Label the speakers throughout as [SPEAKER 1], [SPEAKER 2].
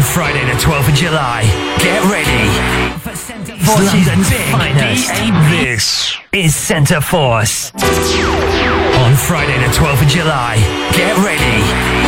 [SPEAKER 1] On Friday the 12th of July, get ready for Centre Force's big
[SPEAKER 2] finest.
[SPEAKER 1] DAB. This is Centre Force. On Friday the 12th of July, get ready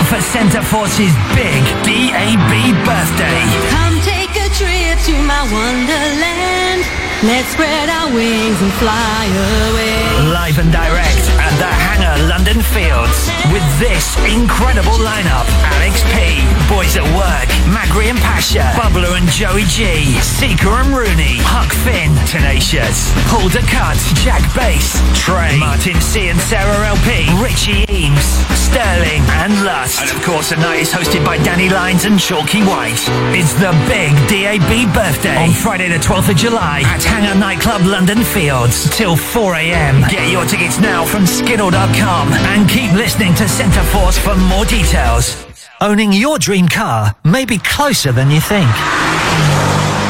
[SPEAKER 1] for Centre Force's big DAB birthday.
[SPEAKER 3] Come take a trip to my wonderland. Let's spread our wings and fly away.
[SPEAKER 1] Live and direct at the Hangar London Fields with this incredible lineup. Alex P, Boys at Work, Magri and Pasha, Bubbler and Joey G, Seeker and Rooney, Huck Finn, Tenacious, Paul Cut, Jack Bass, Trey, Martin C and Sarah LP, Richie Eames, Sterling and Lust. And of course the night is hosted by Danny Lines and Chalky White. It's the big DAB birthday on Friday the 12th of July at Hangar Nightclub London Fields till 4am. Get your tickets now from skiddle.com and keep listening to Centre Force for more details. Owning your dream car may be closer than you think.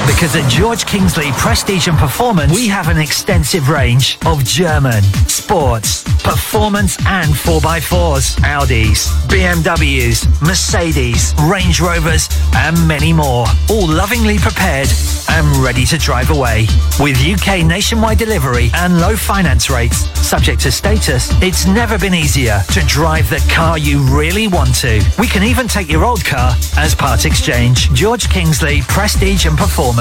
[SPEAKER 1] Because at George Kingsley Prestige and Performance, we have an extensive range of German, sports, performance and 4x4s, Audis, BMWs, Mercedes, Range Rovers and many more. All lovingly prepared and ready to drive away. With UK nationwide delivery and low finance rates, subject to status, it's never been easier to drive the car you really want to. We can even take your old car as part exchange. George Kingsley Prestige and Performance,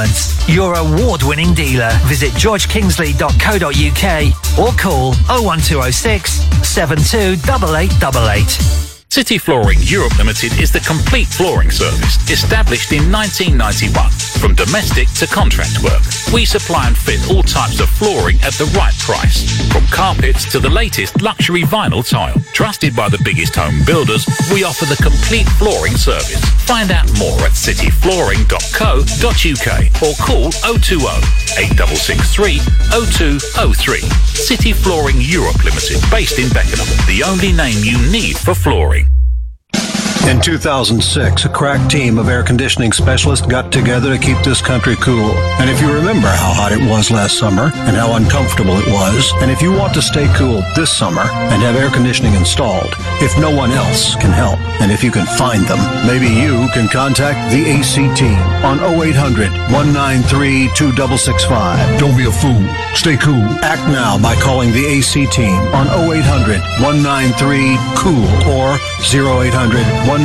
[SPEAKER 1] your award-winning dealer. Visit georgeKingsley.co.uk or call 01206 728888.
[SPEAKER 4] City Flooring Europe Limited is the complete flooring service established in 1991. From domestic to contract work, we supply and fit all types of flooring at the right price. From carpets to the latest luxury vinyl tile. Trusted by the biggest home builders, we offer the complete flooring service. Find out more at cityflooring.co.uk or call 020 8663 0203. City Flooring Europe Limited, based in Beckenham, the only name you need for flooring.
[SPEAKER 5] In 2006, a crack team of air conditioning specialists got together to keep this country cool. And if you remember how hot it was last summer and how uncomfortable it was, and if you want to stay cool this summer and have air conditioning installed, if no one else can help, and if you can find them, maybe you can contact the AC team on 0800 193 2665. Don't be a fool. Stay cool. Act now by calling the AC team on 0800 193 COOL or 0800 193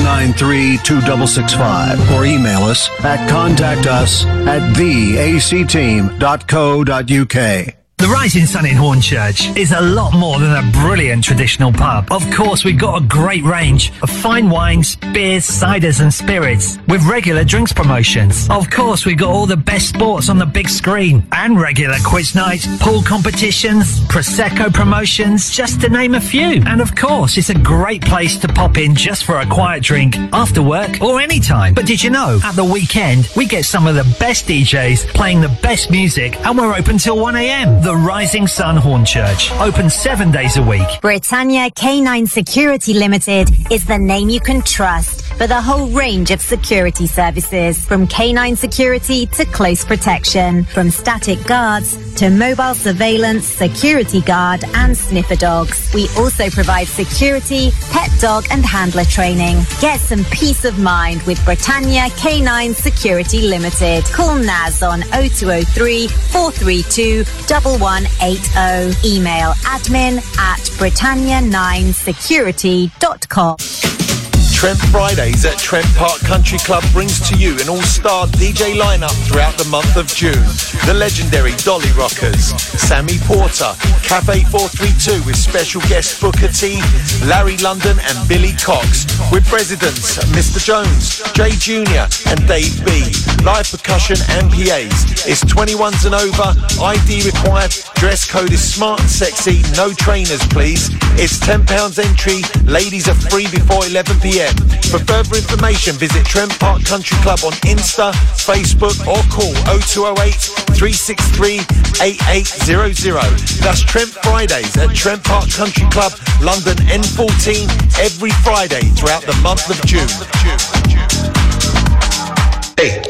[SPEAKER 5] 2665 or email us at contact us at theacteam.co.uk.
[SPEAKER 1] The Rising Sun in Hornchurch is a lot more than a brilliant traditional pub. Of course, we've got a great range of fine wines, beers, ciders and spirits with regular drinks promotions. Of course, we've got all the best sports on the big screen and regular quiz nights, pool competitions, Prosecco promotions, just to name a few. And of course, it's a great place to pop in just for a quiet drink after work or anytime. But did you know, at the weekend, we get some of the best DJs playing the best music and we're open till 1am. The Rising Sun Hornchurch, open seven days a week.
[SPEAKER 6] Britannia K9 Security Limited is the name you can trust for the whole range of security services, from K9 security to close protection, from static guards to mobile surveillance, security guard and sniffer dogs. We also provide security, pet dog and handler training. Get some peace of mind with Britannia K9 Security Limited. Call Naz on 0203 432 1180. Email admin at britannia9security.com.
[SPEAKER 7] Trent Fridays at Trent Park Country Club brings to you an all-star DJ lineup throughout the month of June. The legendary Dolly Rockers, Sammy Porter, Cafe 432 with special guest Booker T, Larry London and Billy Cox, with residents Mr. Jones, Jay Jr. and Dave B. Live percussion and PAs. It's 21s and over, ID required, dress code is smart and sexy, no trainers please. It's £10 entry, ladies are free before 11pm. For further information, visit Trent Park Country Club on Insta, Facebook, or call 0208 363 8800. That's Trent Fridays at Trent Park Country Club, London N14, every Friday throughout the month of June.
[SPEAKER 8] Eight,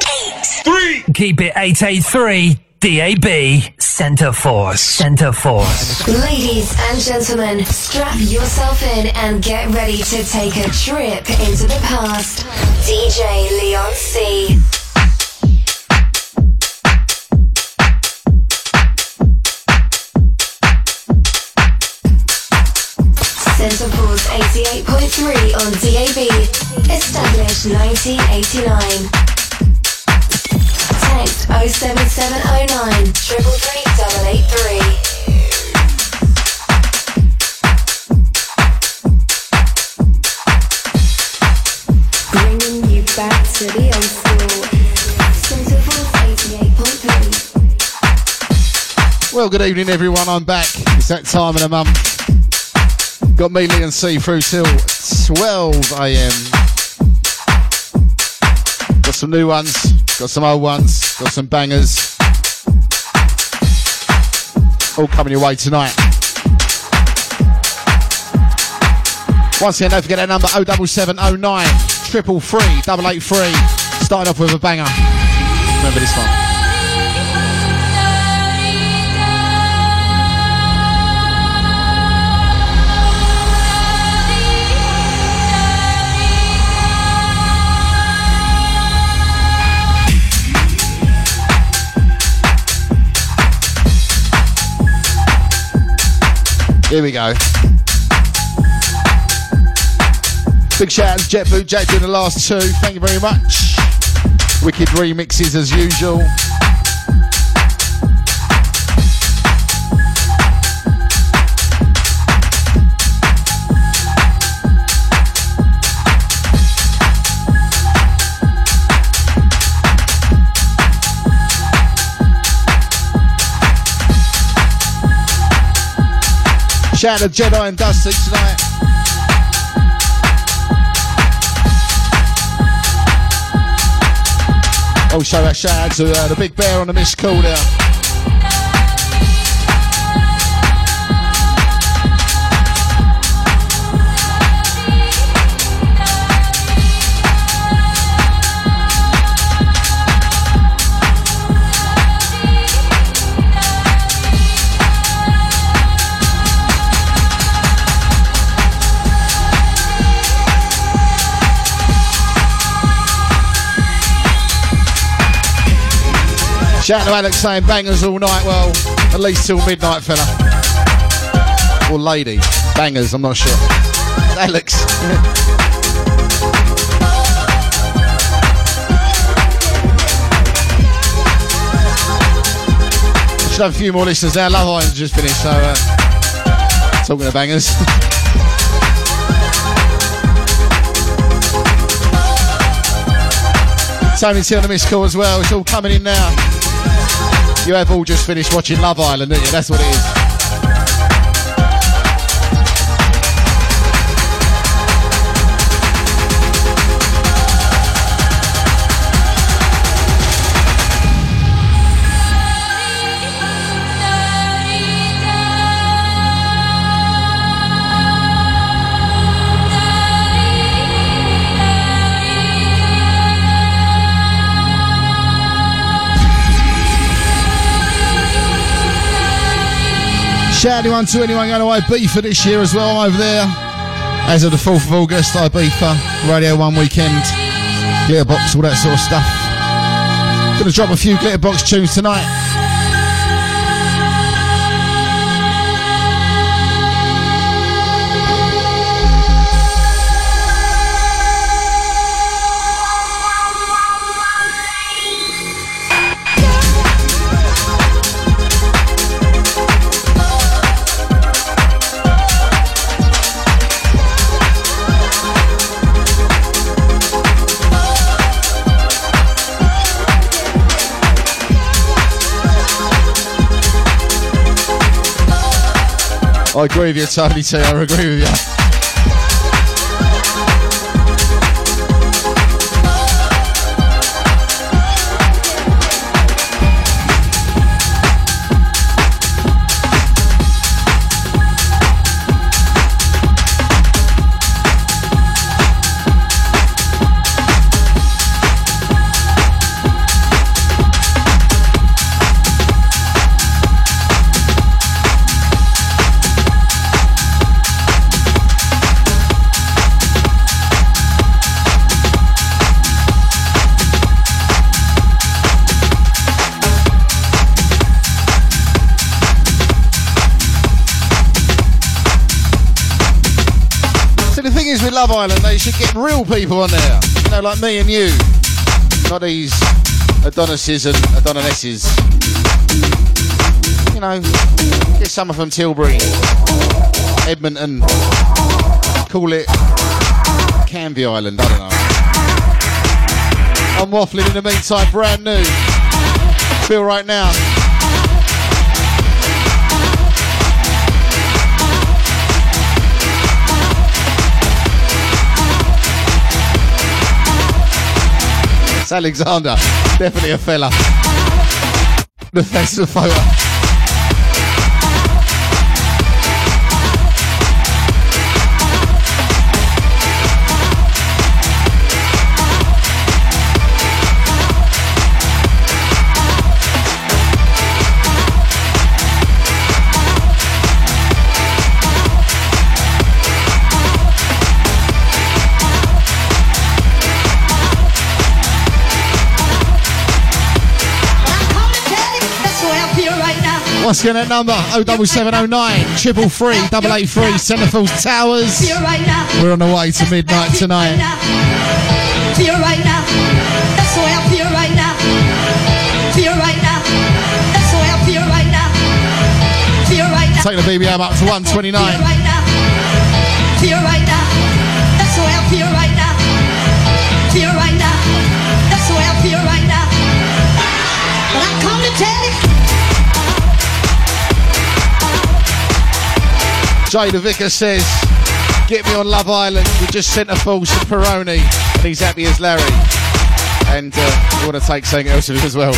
[SPEAKER 8] three,
[SPEAKER 1] Keep it 883 DAB. Center Force. Center Force.
[SPEAKER 2] Ladies and gentlemen, strap yourself in and get ready to take a trip into the past. DJ Leon C. Center Force 88.3 on DAB. Established 1989. Center Force 88.3.
[SPEAKER 8] Well, good evening, everyone. I'm back. It's that time of the month. Got me, Leon C through till 12 a.m. Got some new ones, got some old ones, got some bangers. All coming your way tonight. Once again, don't forget that number 07709 triple three double eight three. Starting off with a banger. Remember this one. Here we go. Big shout out to Jetboot Jack doing the last two. Thank you very much. Wicked remixes as usual. Shout out to Jedi and Dusty tonight. Oh, shout out, shout out to uh, the big bear on the missed call there. Shout out to Alex saying bangers all night. Well, at least till midnight, fella. Or lady. Bangers, I'm not sure. Alex. Should have a few more listeners there. Love Island's just finished, so uh, talking of bangers. Tony on the missed call as well. It's all coming in now. You have all just finished watching Love Island, didn't you? That's what it is. Shout anyone to anyone going to Ibiza this year as well over there. As of the 4th of August, Ibiza, Radio 1 weekend, Glitterbox, all that sort of stuff. Gonna drop a few Glitterbox tunes tonight. Agree with you, Tony T. I agree with you. Real people on there. You know, like me and you. Not these Adonises and Adonisesses. You know, get some from Tilbury, Edmonton. Call it Canvey Island, I don't know. I'm waffling in the meantime, brand new. Feel right now. Alexander. Definitely a fella. The face of photo. What's going that number? 07709 triple three double eight three Centerfields Towers. We're on the way to midnight tonight. Feel right now. That's the way I feel right now. Feel right now. That's the way I feel right now. Feel right now. Take the BPM up to 129. Feel right now. Feel right Jada Vicker says, get me on Love Island. We just sent a full to Peroni and he's happy as Larry. And uh, we want to take something else as well.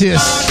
[SPEAKER 9] New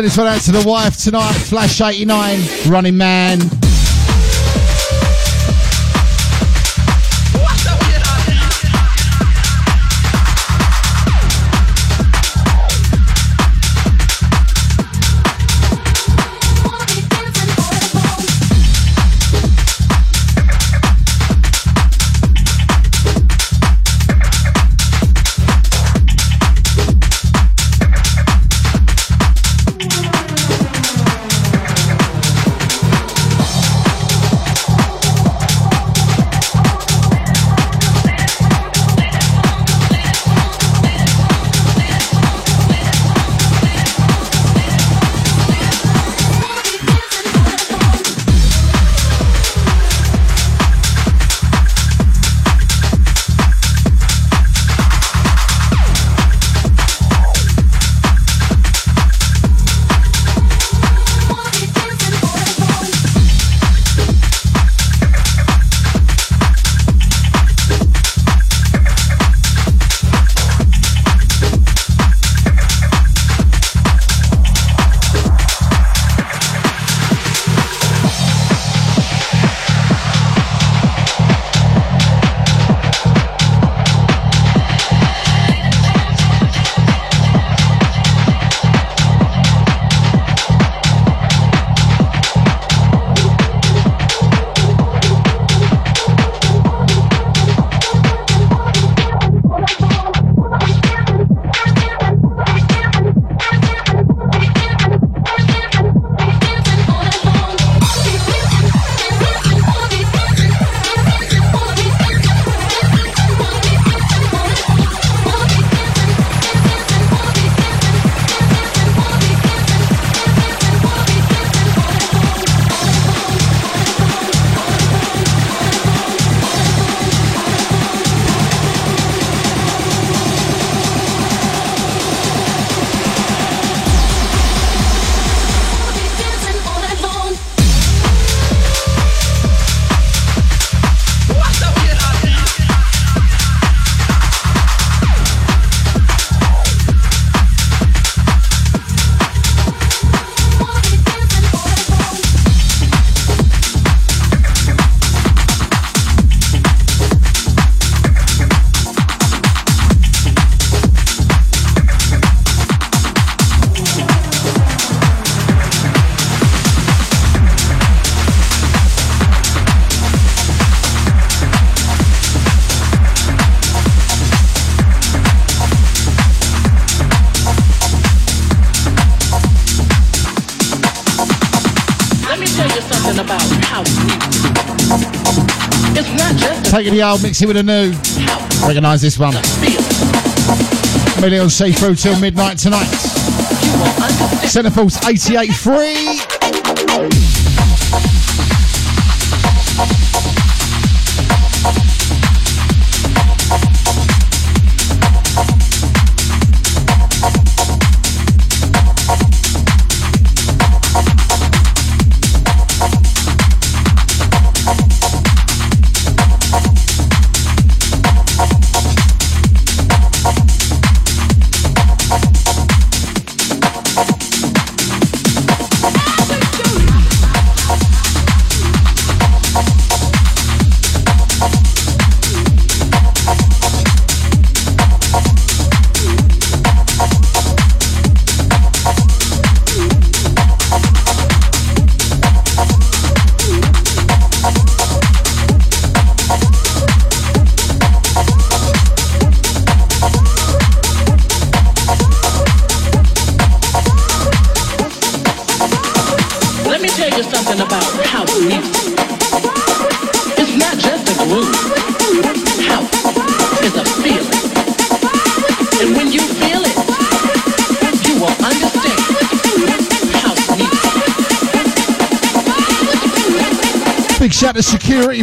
[SPEAKER 8] Send this one out to the wife tonight. Flash 89, Running Man. Taking the old, mixing with the new. Recognise this one. Million see through till midnight tonight. Centerforce 88.3.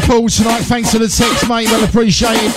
[SPEAKER 8] Paul tonight. Thanks for the text, mate. Well appreciated.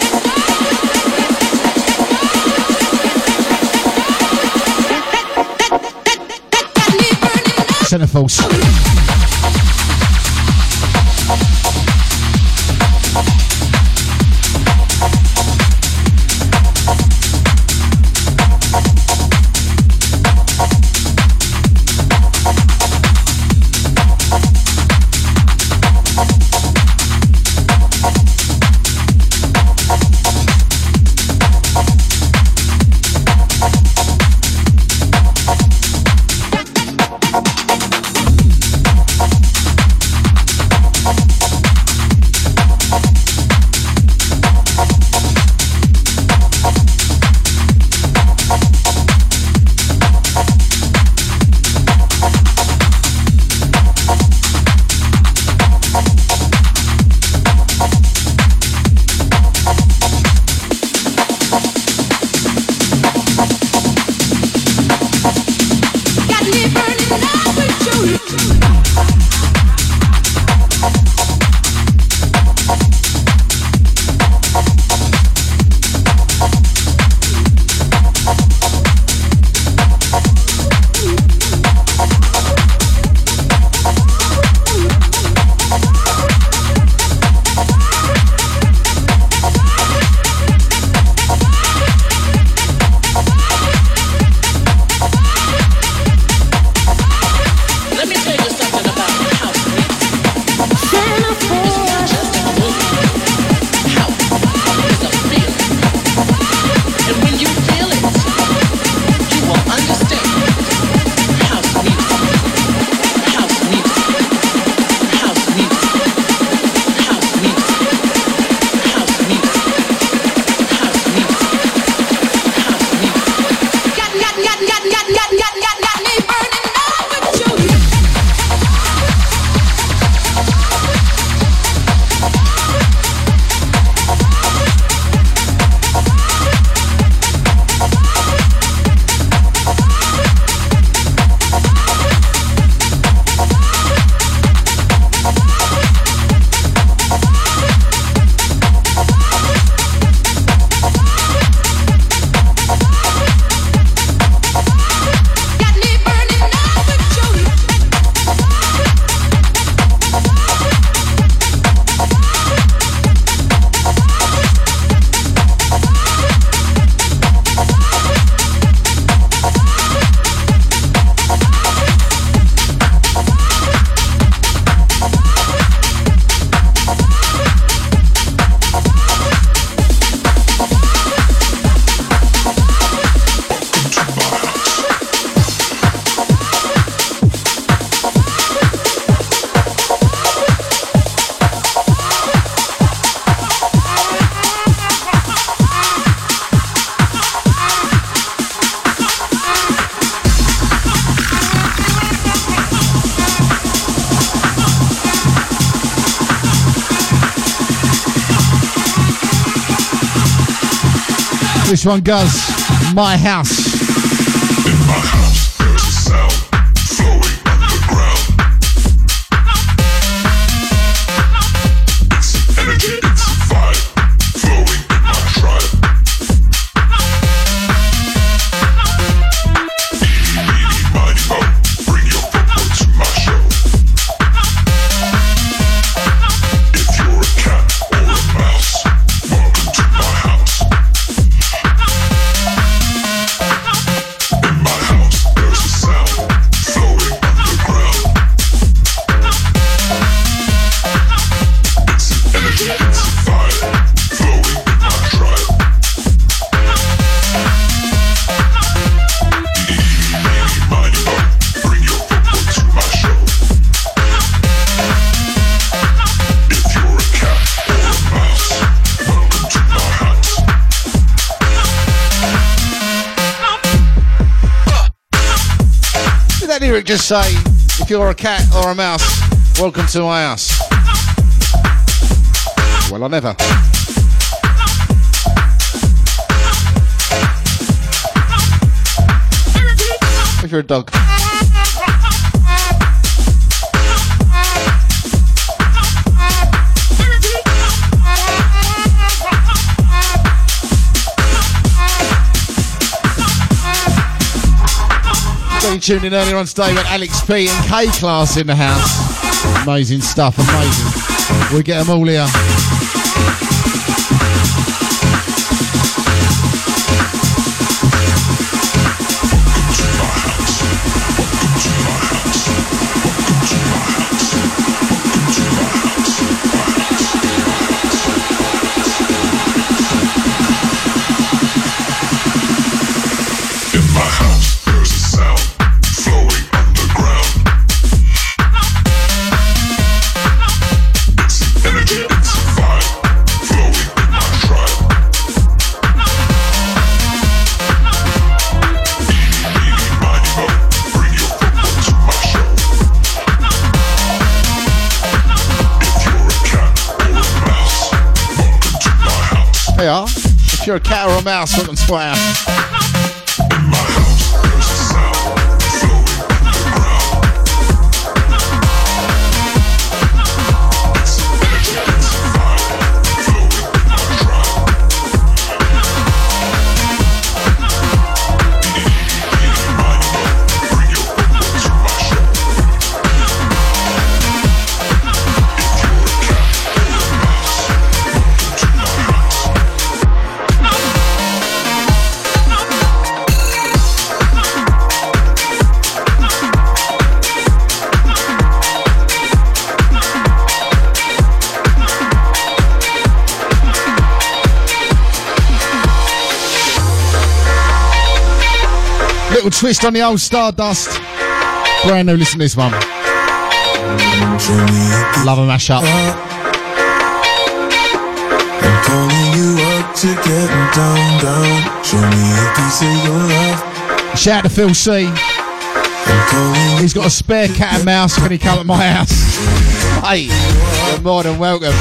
[SPEAKER 10] this one goes. My house. lyric just say, if you're a cat or a mouse, welcome to my house? Well, I never. If you're a dog. tuned tuning earlier on today with Alex P and K Class in the house. Amazing stuff, amazing. We'll get them all here.
[SPEAKER 8] Mouse, Brooklyn
[SPEAKER 10] Squire. twist on the old Stardust. Brand new, listen to this one. Love a mashup.
[SPEAKER 9] I'm calling you up to get down, down. Show me a piece of your love.
[SPEAKER 10] Shout out to Phil C. He's got a spare cat and mouse when he come at my house. Hey, you're more than welcome.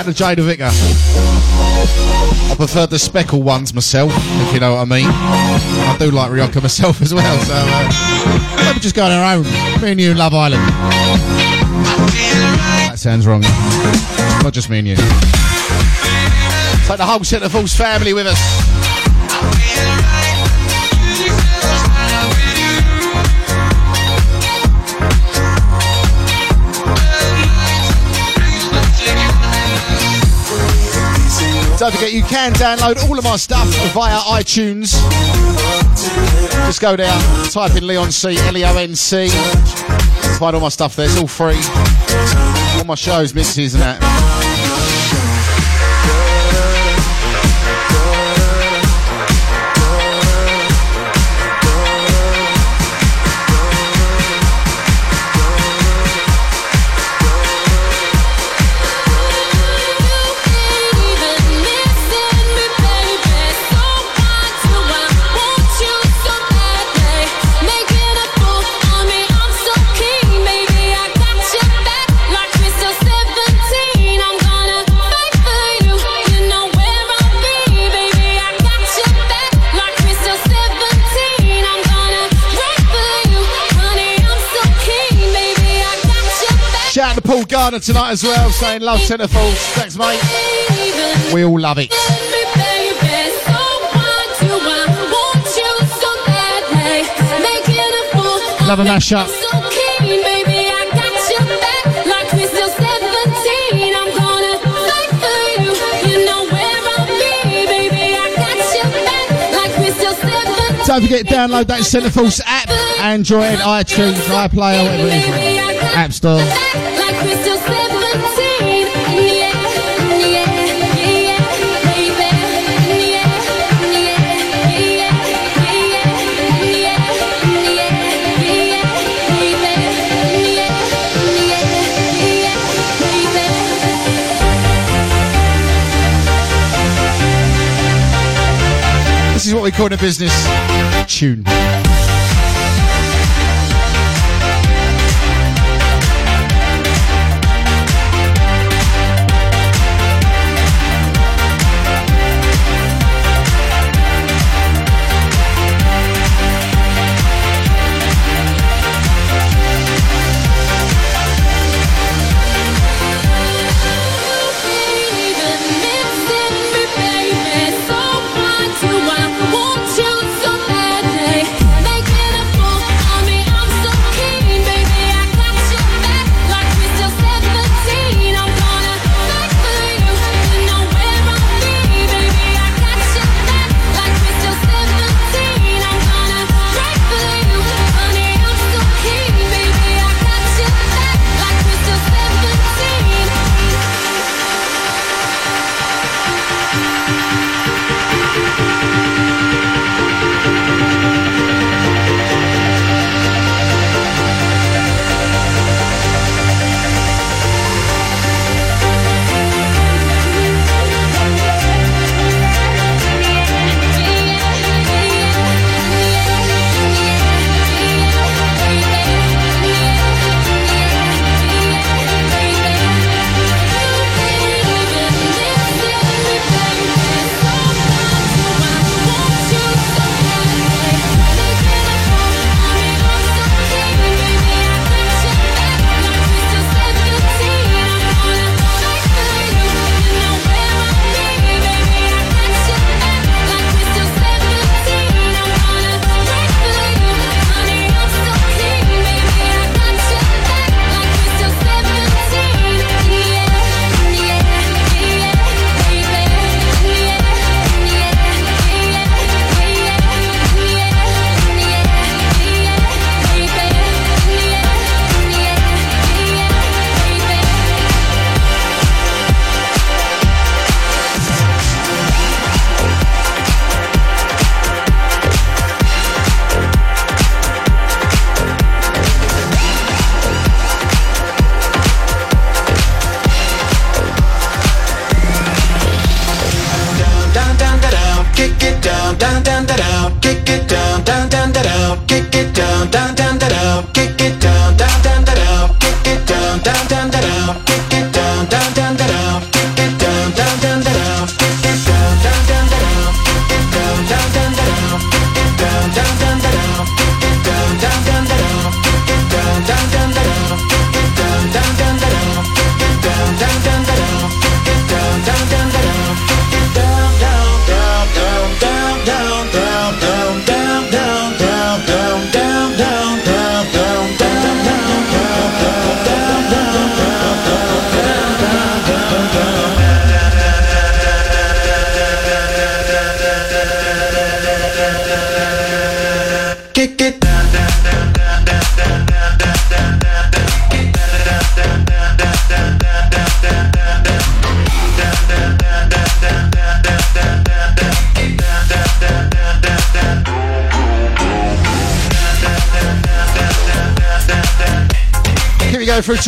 [SPEAKER 10] out to Jada Vicker. I
[SPEAKER 11] prefer the speckle ones myself, if you know what I mean. I do like Ryoka myself as well, so uh, let me just go on our own. Me and you, Love Island. That sounds wrong. Not just me and you. Take the whole Centre Force family with us. Don't forget you can download all of my stuff via iTunes. Just go down, type in Leon C, L E O N C. Find all my stuff there, it's all free. All my shows, mixes and that. Gardner tonight as well, saying love Centre Force. Thanks, mate. We all love it. Love a mashup. Don't forget to download that Centre app, Android, iTunes, iPlayer, whatever it is. App Store. Is what we call in a business tune.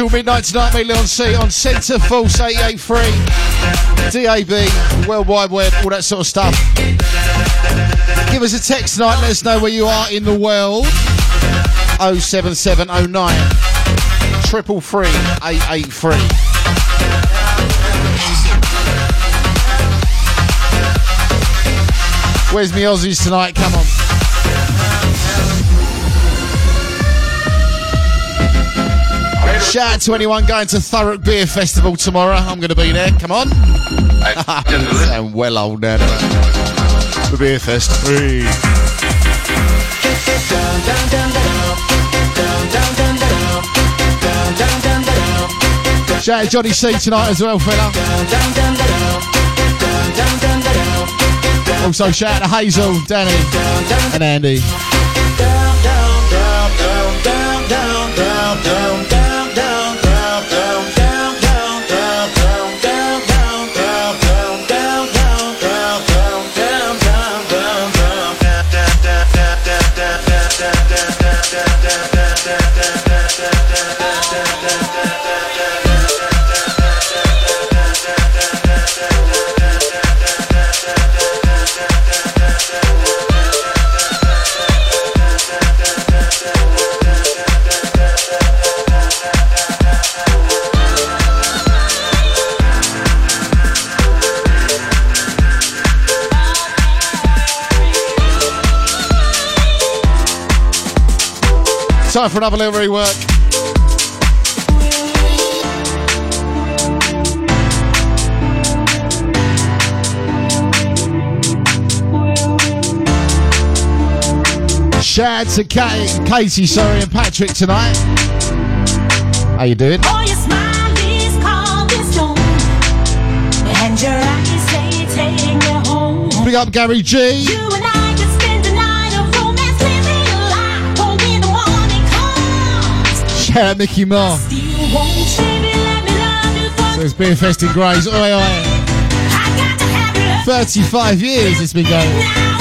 [SPEAKER 8] Till midnight tonight, me Leon C on Centre Force 883, DAB, World Wide Web, all that sort of stuff. Give us a text tonight, let us know where you are in the world. 07709 triple three eight eight three. Where's me Aussies tonight? Come on. Shout out to anyone going to Thurrock Beer Festival tomorrow. I'm going to be there. Come on. Sound well old now. The beer fest. Hey. Shout out Johnny C tonight as well, fella. Also shout out to Hazel, Danny, and Andy. Time for another little rework. Shout out to Kate, Katie, sorry, and Patrick tonight. How you doing?
[SPEAKER 3] Oh, your smile is calm as stone, and your eyes say take me home.
[SPEAKER 8] Big up Gary G.
[SPEAKER 3] You
[SPEAKER 8] Shout out Mickey Moore.
[SPEAKER 3] still won't baby let me love you for
[SPEAKER 8] So it's Beer Fest in Grays. Oi, oi.
[SPEAKER 3] I got to have your love
[SPEAKER 8] 35 years it's been going.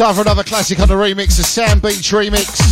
[SPEAKER 8] Time for another classic on the remix, the Sand Beach remix.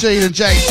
[SPEAKER 8] Gene and Jake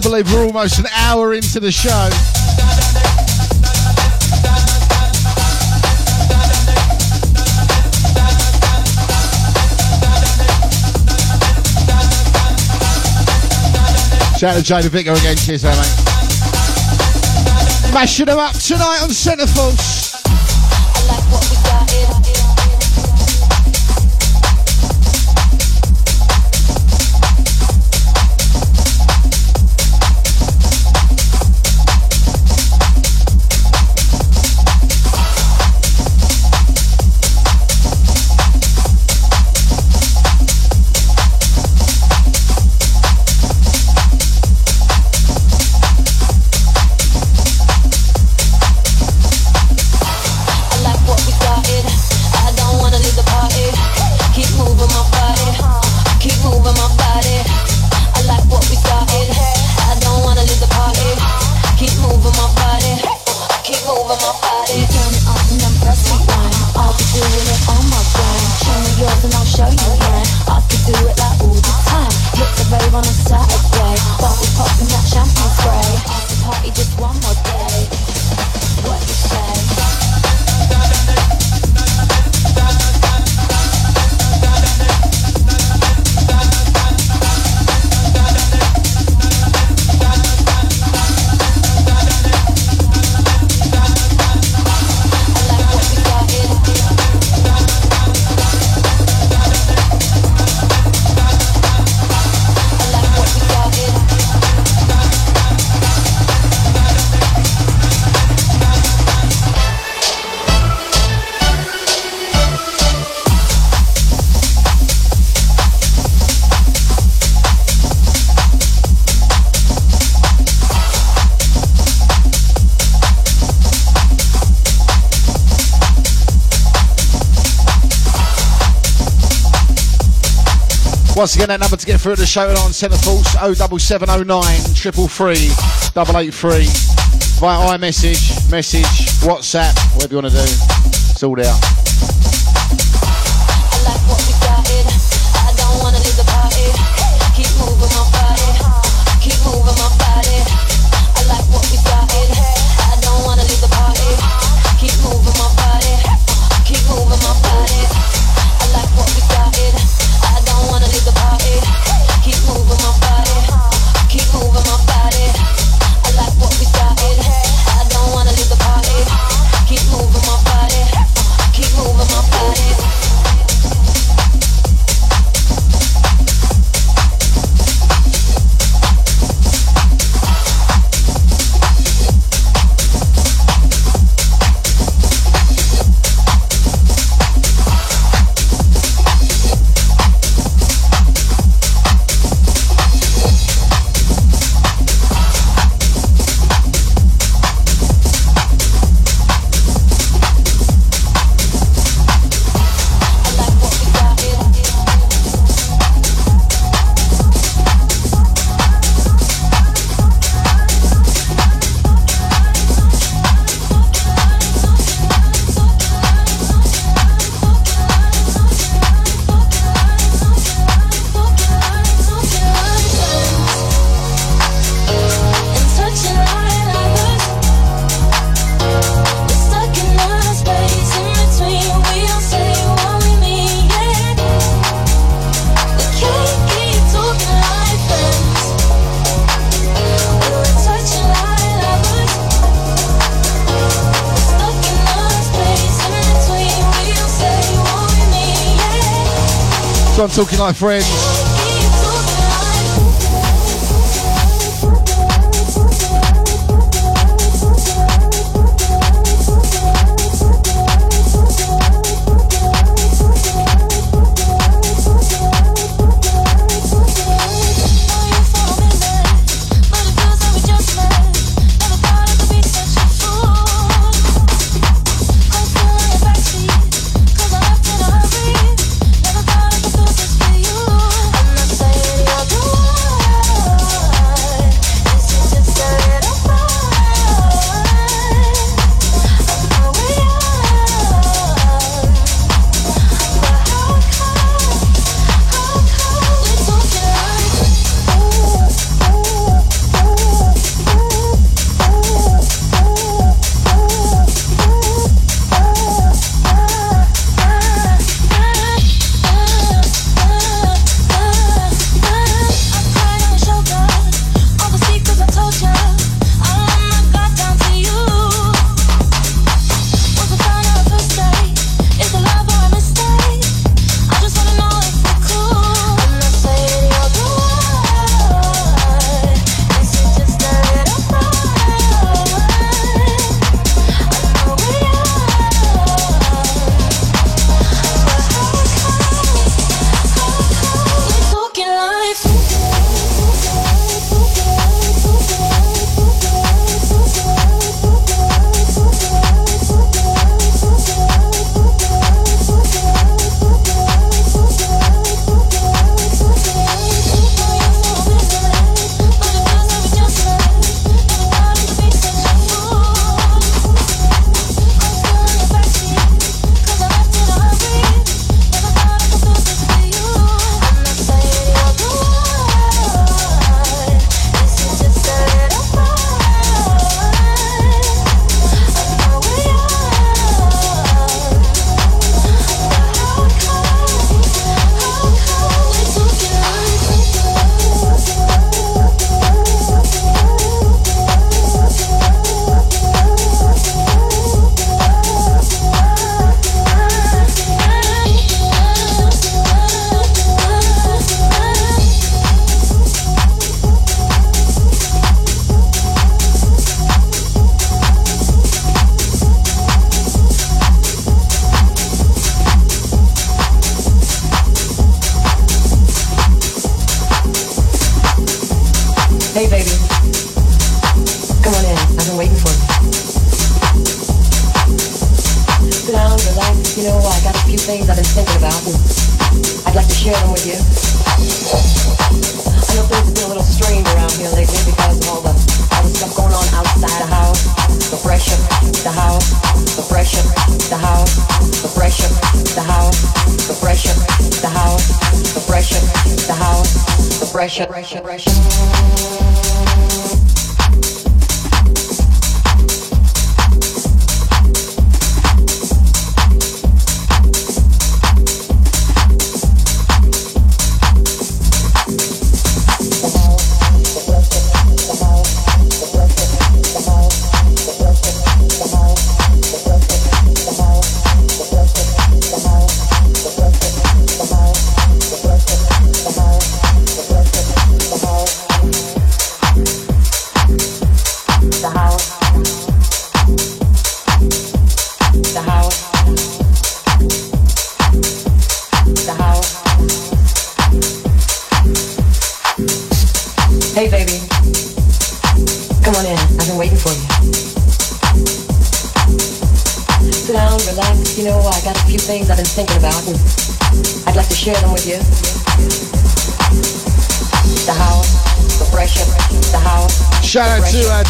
[SPEAKER 8] can't believe we're almost an hour into the show. Shout out to Jada Vicker again. Cheers, there, mate. Mashing them up tonight on
[SPEAKER 11] Centre Force.
[SPEAKER 8] Once again, that number to get through the show on Centre Force 07709 333 883 via iMessage, message, WhatsApp, whatever you want to do. It's all there.
[SPEAKER 11] my
[SPEAKER 12] friend.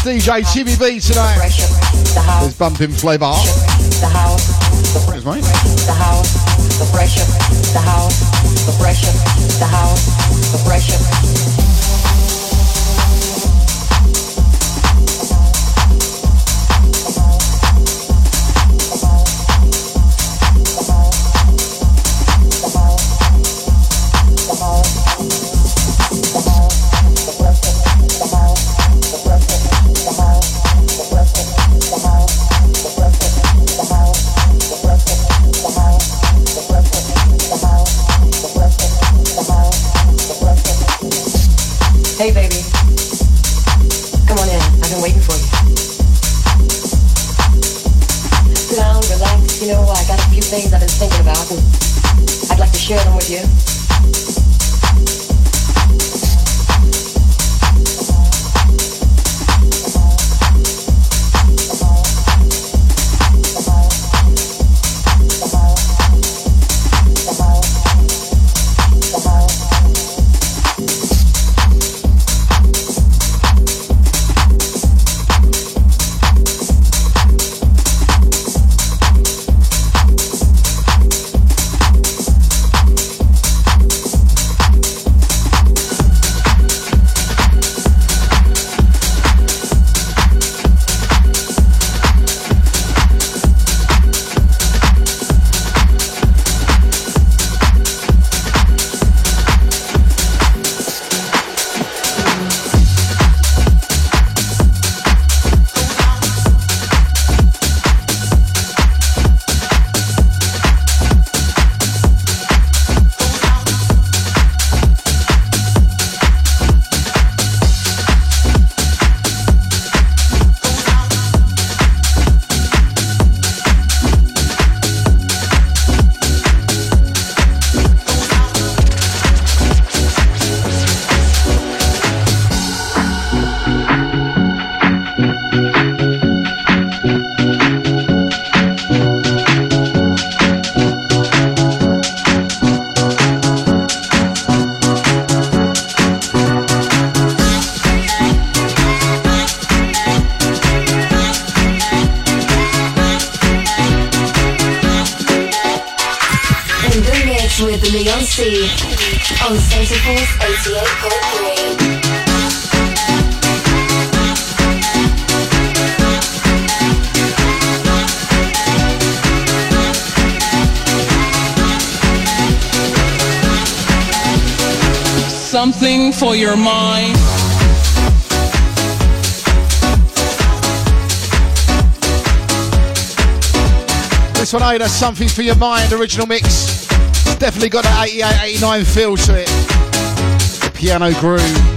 [SPEAKER 12] DJ Jimmy B tonight. There's bumping flavour.
[SPEAKER 13] for
[SPEAKER 14] your mind.
[SPEAKER 12] This one, Ada, something for your mind, original mix. Definitely got an 88 89 feel to it. The piano groove.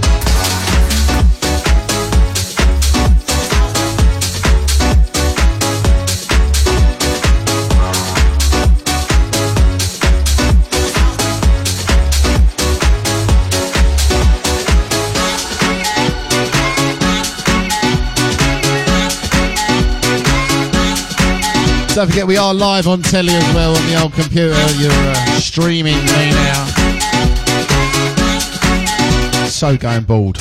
[SPEAKER 8] Don't forget, we are live on telly as well on the old computer. You're uh, streaming me now. So going bald.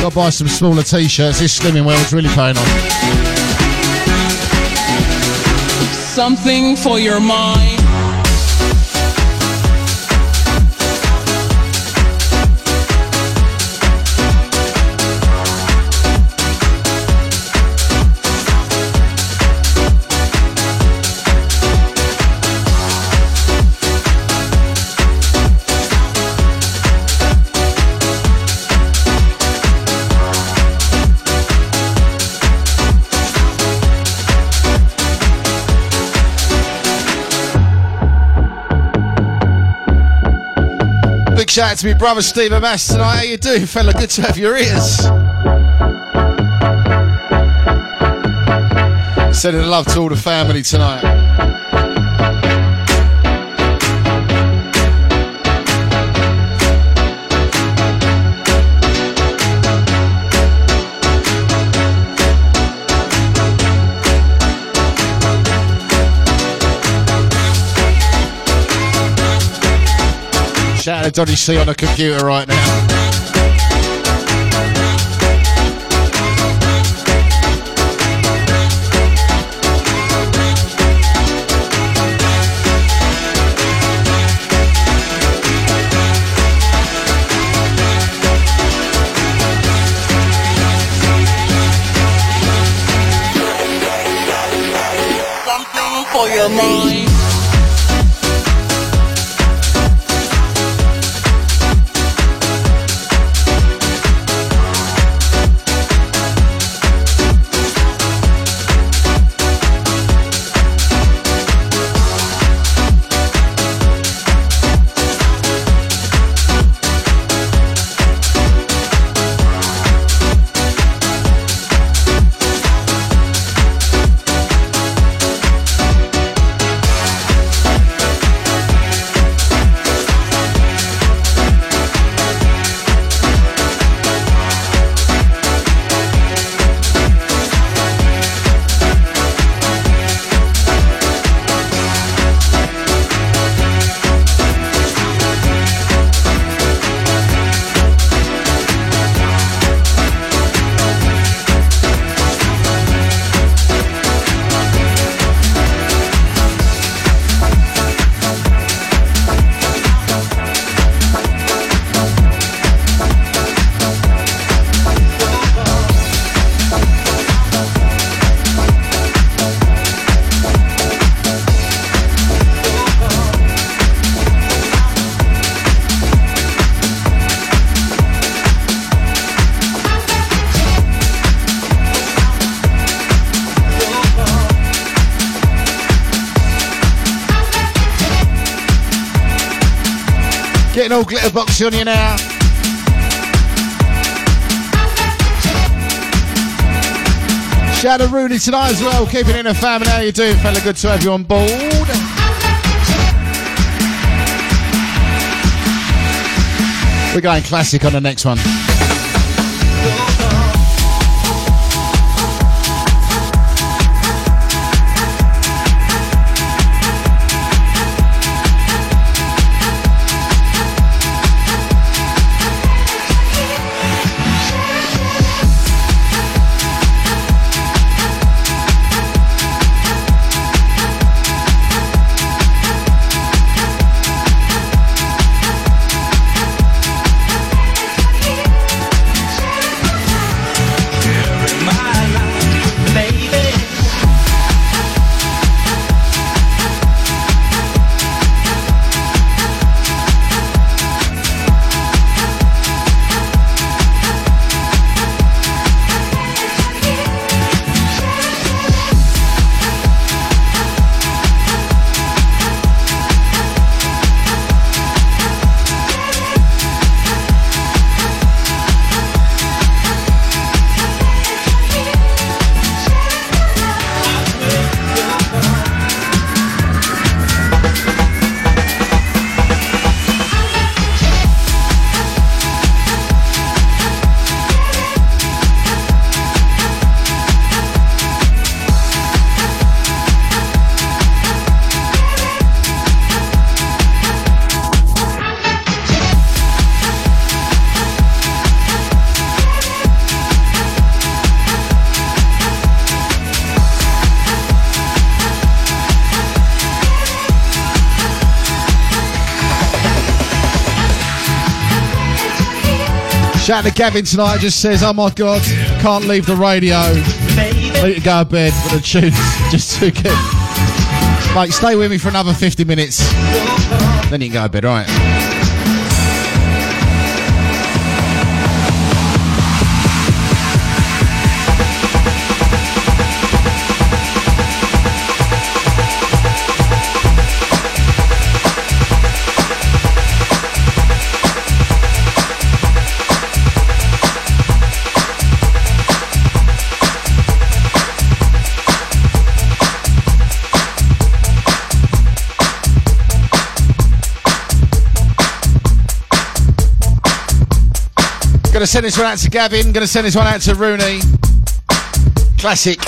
[SPEAKER 8] Got to buy some smaller t-shirts. This slimming world's really paying off.
[SPEAKER 15] Something for your mind.
[SPEAKER 8] Shout out to me brother Stephen Mass tonight. How you doing, fella? Good to have your ears. Sending love to all the family tonight. To Donny C on the computer right now.
[SPEAKER 15] Your mind. Now. Shout out to Rooney tonight as well, keeping in the family. How you doing, fella? Good to have you on board. We're going classic on the next one.
[SPEAKER 8] Shout out to Gavin tonight. Just says, "Oh my god, can't leave the radio. Need to go to bed, but the tune's just too good." Mate, stay with me for another 50 minutes. Then you can go to bed, all right? Send this one out to Gavin. Gonna send this one out to Rooney. Classic.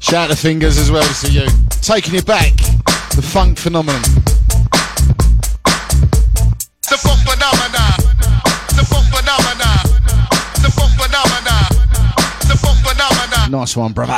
[SPEAKER 8] Shout out to Fingers as well to you. Taking it back. The funk phenomenon. Nice one, brother.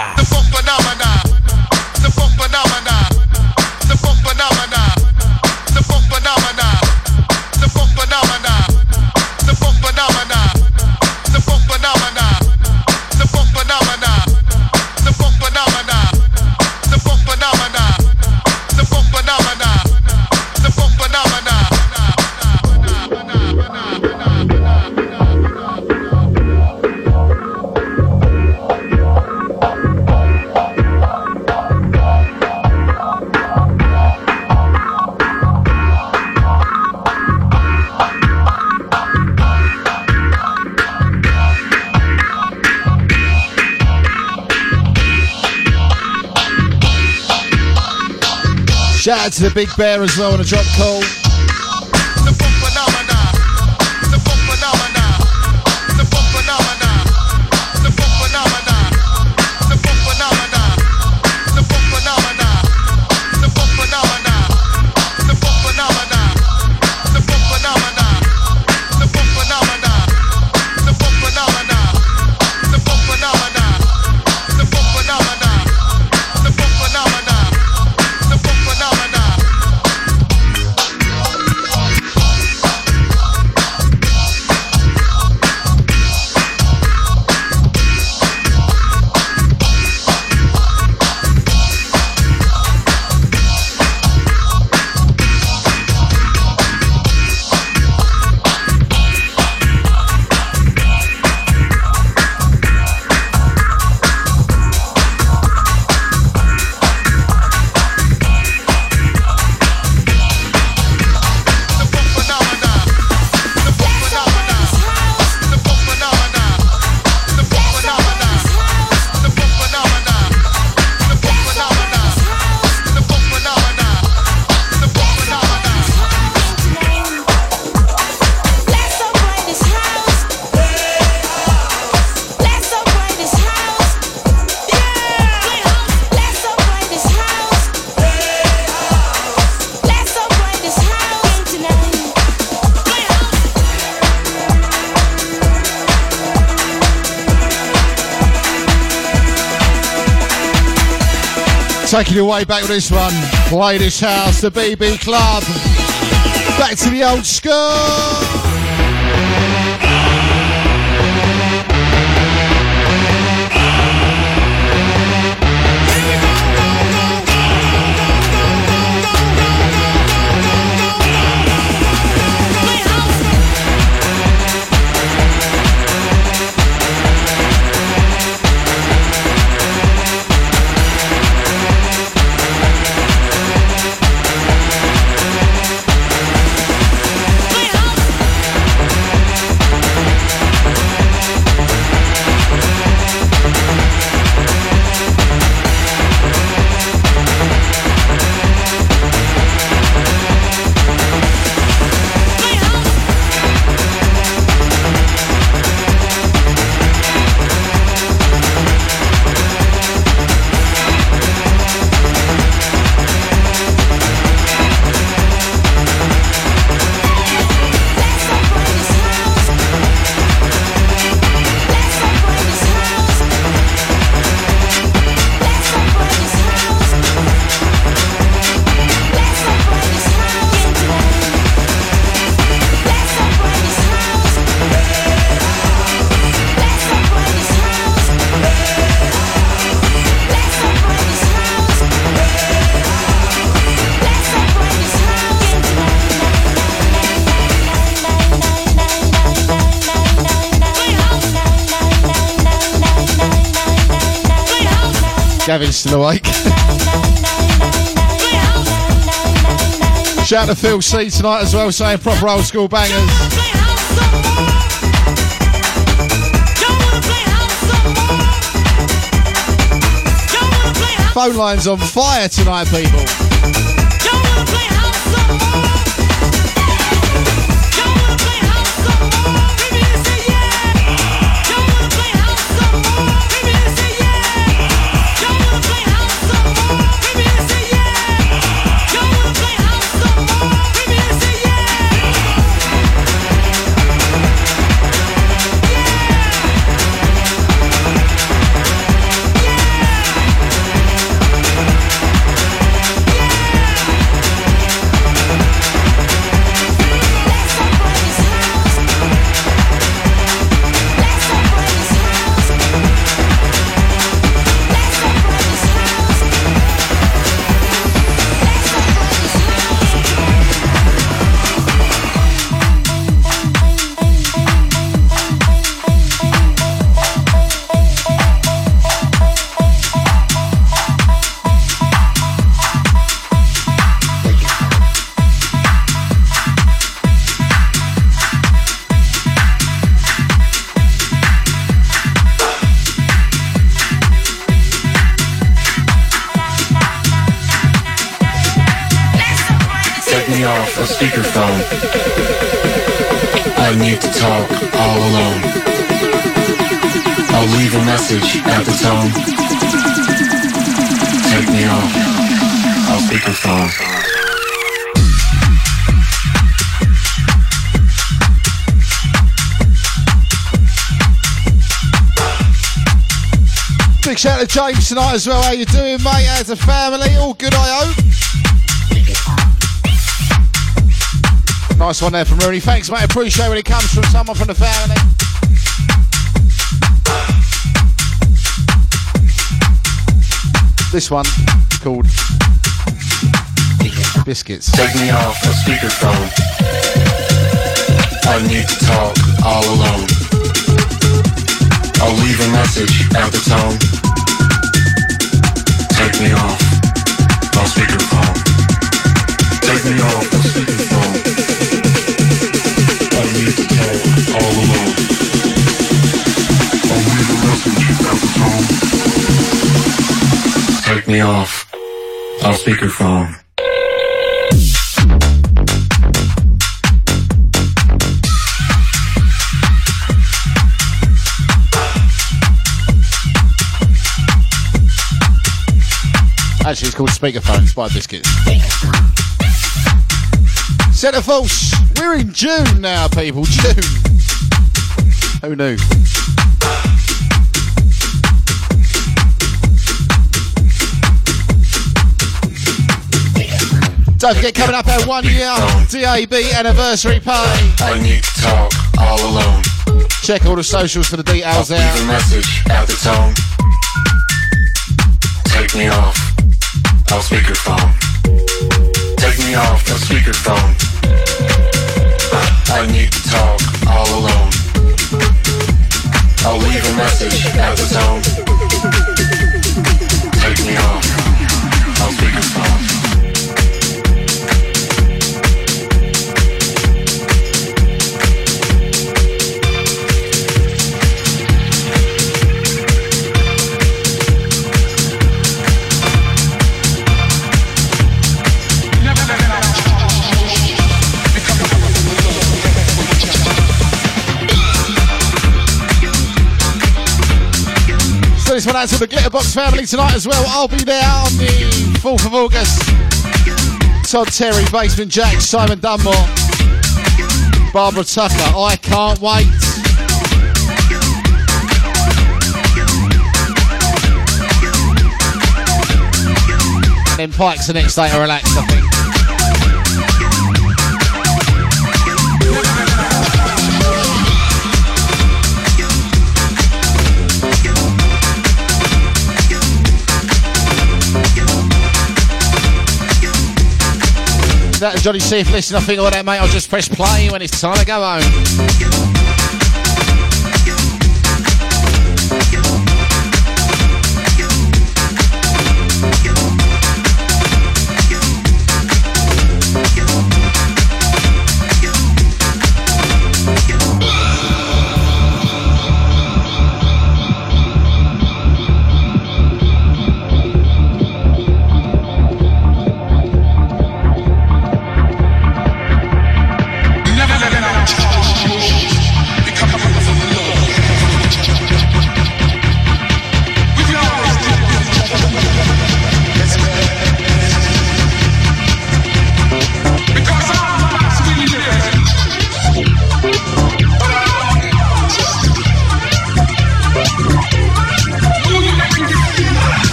[SPEAKER 8] To the Big Bear as well on a drop call. Taking you way back with this one. Play this house, the BB Club. Back to the old school. Still awake. Shout out to Phil C tonight as well, saying proper old school bangers. Phone lines on fire tonight, people.
[SPEAKER 16] Off a speakerphone. I need to talk all alone. I'll leave a message at the tone. Take me off a speakerphone.
[SPEAKER 8] Big shout out to James tonight as well. How you doing, mate? As a family, all good, I hope. Nice one there from Rooney. Thanks, mate. Appreciate when it comes from someone from the family. This one called Biscits.
[SPEAKER 16] Take me off a speakerphone. I need to talk all alone. I'll leave a message at the tone. Take me off a speakerphone. Take me off a speakerphone.
[SPEAKER 8] Actually, it's called Speakerphones by Biscits. Centre Force. We're in June now, people. June. Who knew? Don't forget, coming up our one year DAB anniversary party.
[SPEAKER 16] I need to talk all alone.
[SPEAKER 8] Check all the socials for the details
[SPEAKER 16] Leave a message at the tone. Take me off a speakerphone. Take me off a speakerphone. I need to talk all alone. I'll leave a message at the tone. Take me off
[SPEAKER 8] one out to the Glitterbox family tonight as well. I'll be there on the 4th of August. Todd Terry, Basement Jaxx, Simon Dunmore, Barbara Tucker. I can't wait. And then Pike's the next day to relax, I think. That Johnny C. If listen, I think all that, mate. I'll just press play when it's time to go home.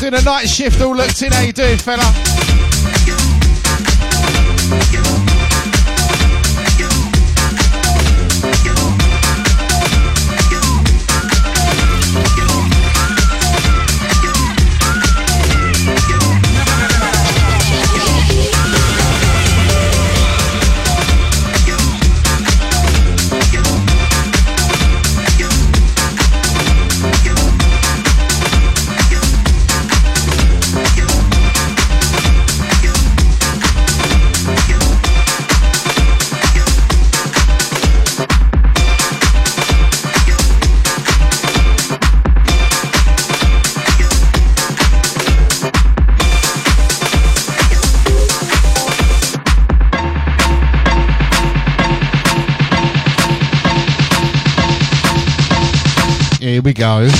[SPEAKER 8] Doing a night shift, all looked in. How you doing, fella? Go.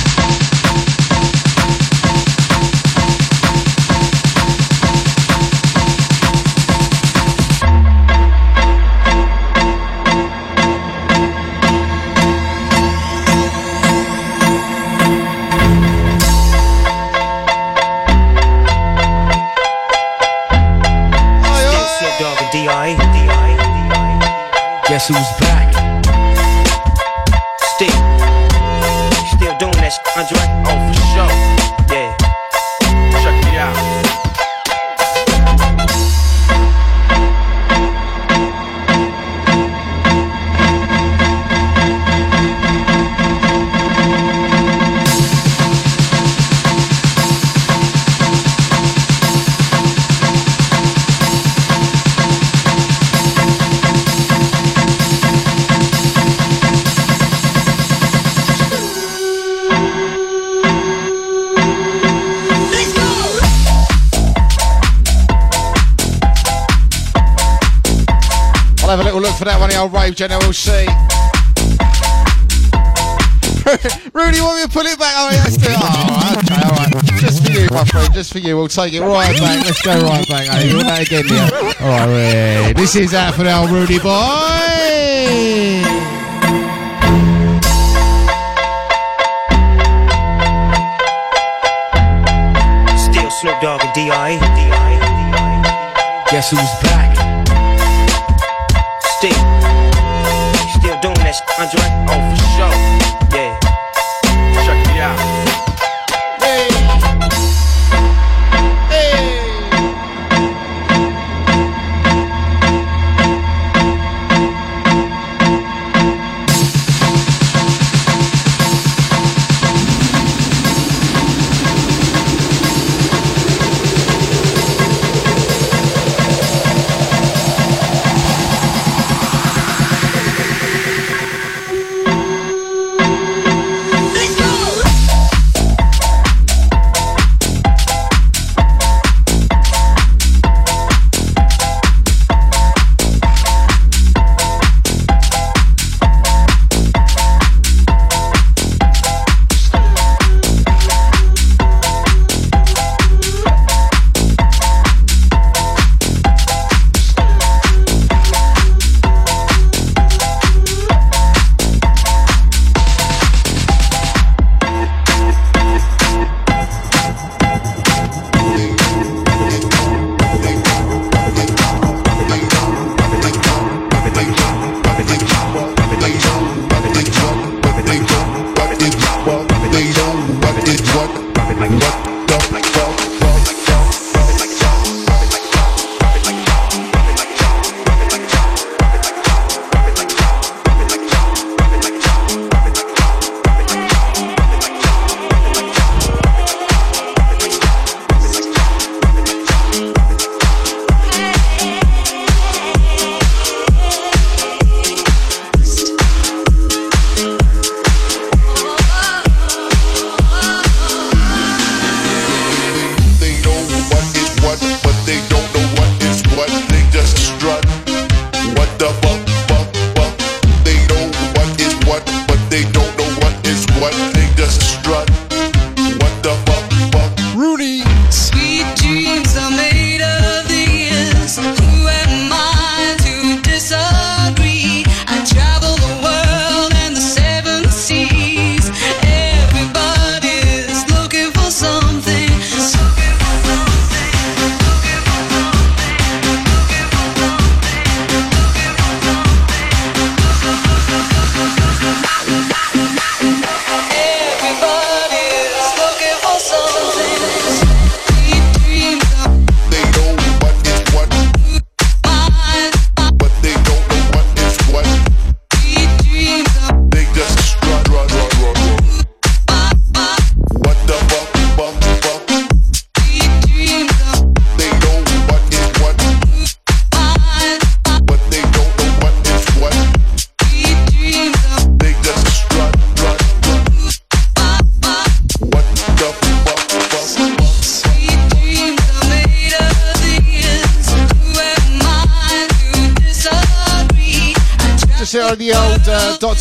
[SPEAKER 8] Pull it back? Oh, yeah, let's do it. Oh, okay, alright. Just for you, my friend, just for you. We'll take it right back. Let's go right back. Eh? Hey, you that again, yeah? Alright, This is out for the old Rudy boy.
[SPEAKER 17] Still Snoop Dogg and D.I. Guess who's back?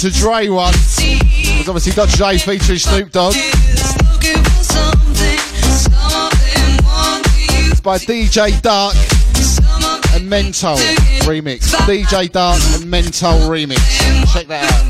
[SPEAKER 15] to Dre one. It was obviously Dutch DJ featuring Snoop Dogg. It's by DJ Dark and Mental remix. DJ Dark and Mental remix. Check that out.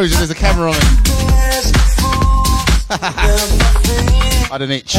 [SPEAKER 15] nose and there's a camera on it. I had an itch.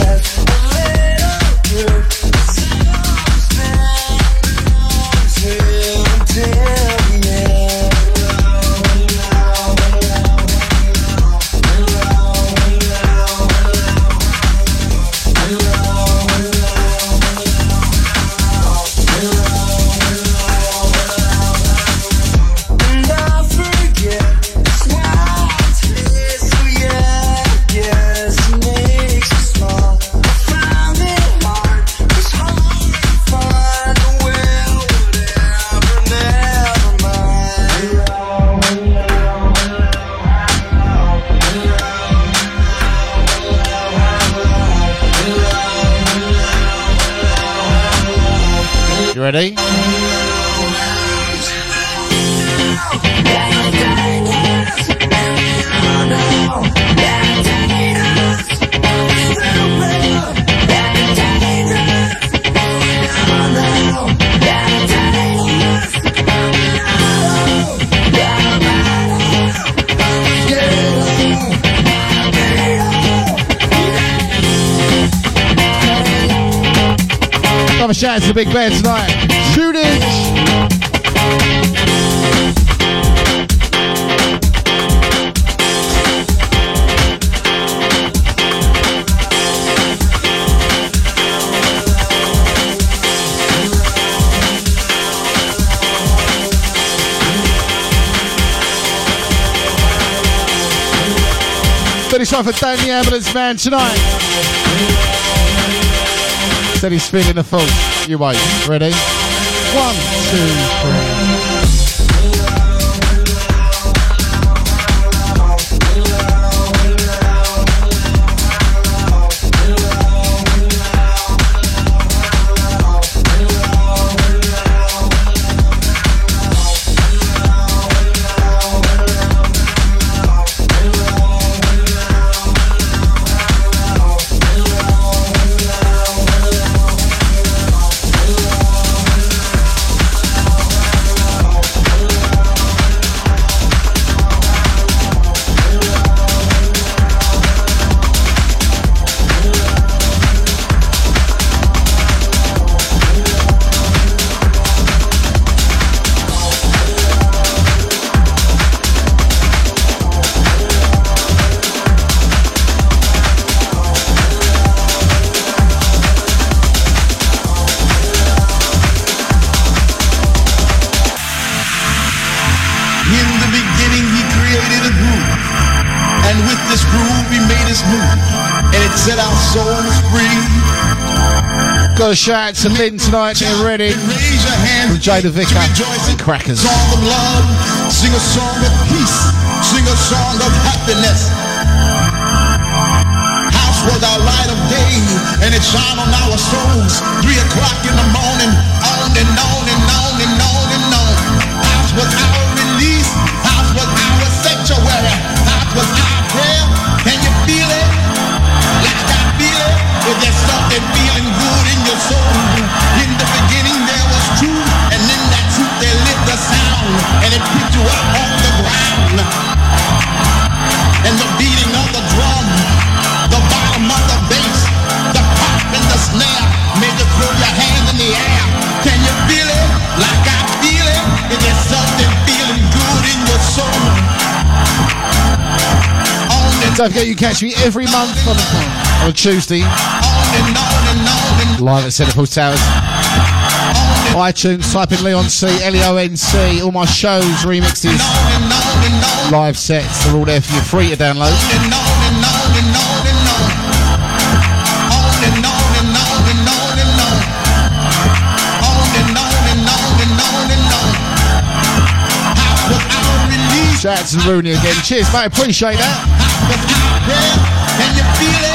[SPEAKER 15] shout out to the big bear tonight. Shooting. But it's time for Dan Ambulance Man tonight
[SPEAKER 8] said he's feeling the full. You wait. Ready? One, two, three. Got a shout out to Lynn tonight. Get ready. From Jada Vicker and Crackers.
[SPEAKER 18] Song of love, sing a song of peace, sing a song of happiness. House was our light of day, and it shone on our souls. Three o'clock in the morning, on and on and on and on and on. House was our it? Is there something feeling good in your soul? In the beginning there was truth, and in that truth sound, and it picked you up off the ground. And the beating of the drum, the bottom of the bass, the pop and the snare made you throw your hands in the air. Can you feel it? Like I feel it? Is there something feeling good in your soul?
[SPEAKER 8] Don't forget you catch me every month on on Tuesday. Live at Centerpool Towers. iTunes, type in Leon C, L E O N C. All my shows, remixes, live sets, they're all there for you, free to download. Shout out to Rooney again. Cheers, mate. Appreciate that.
[SPEAKER 18] Can you feel it?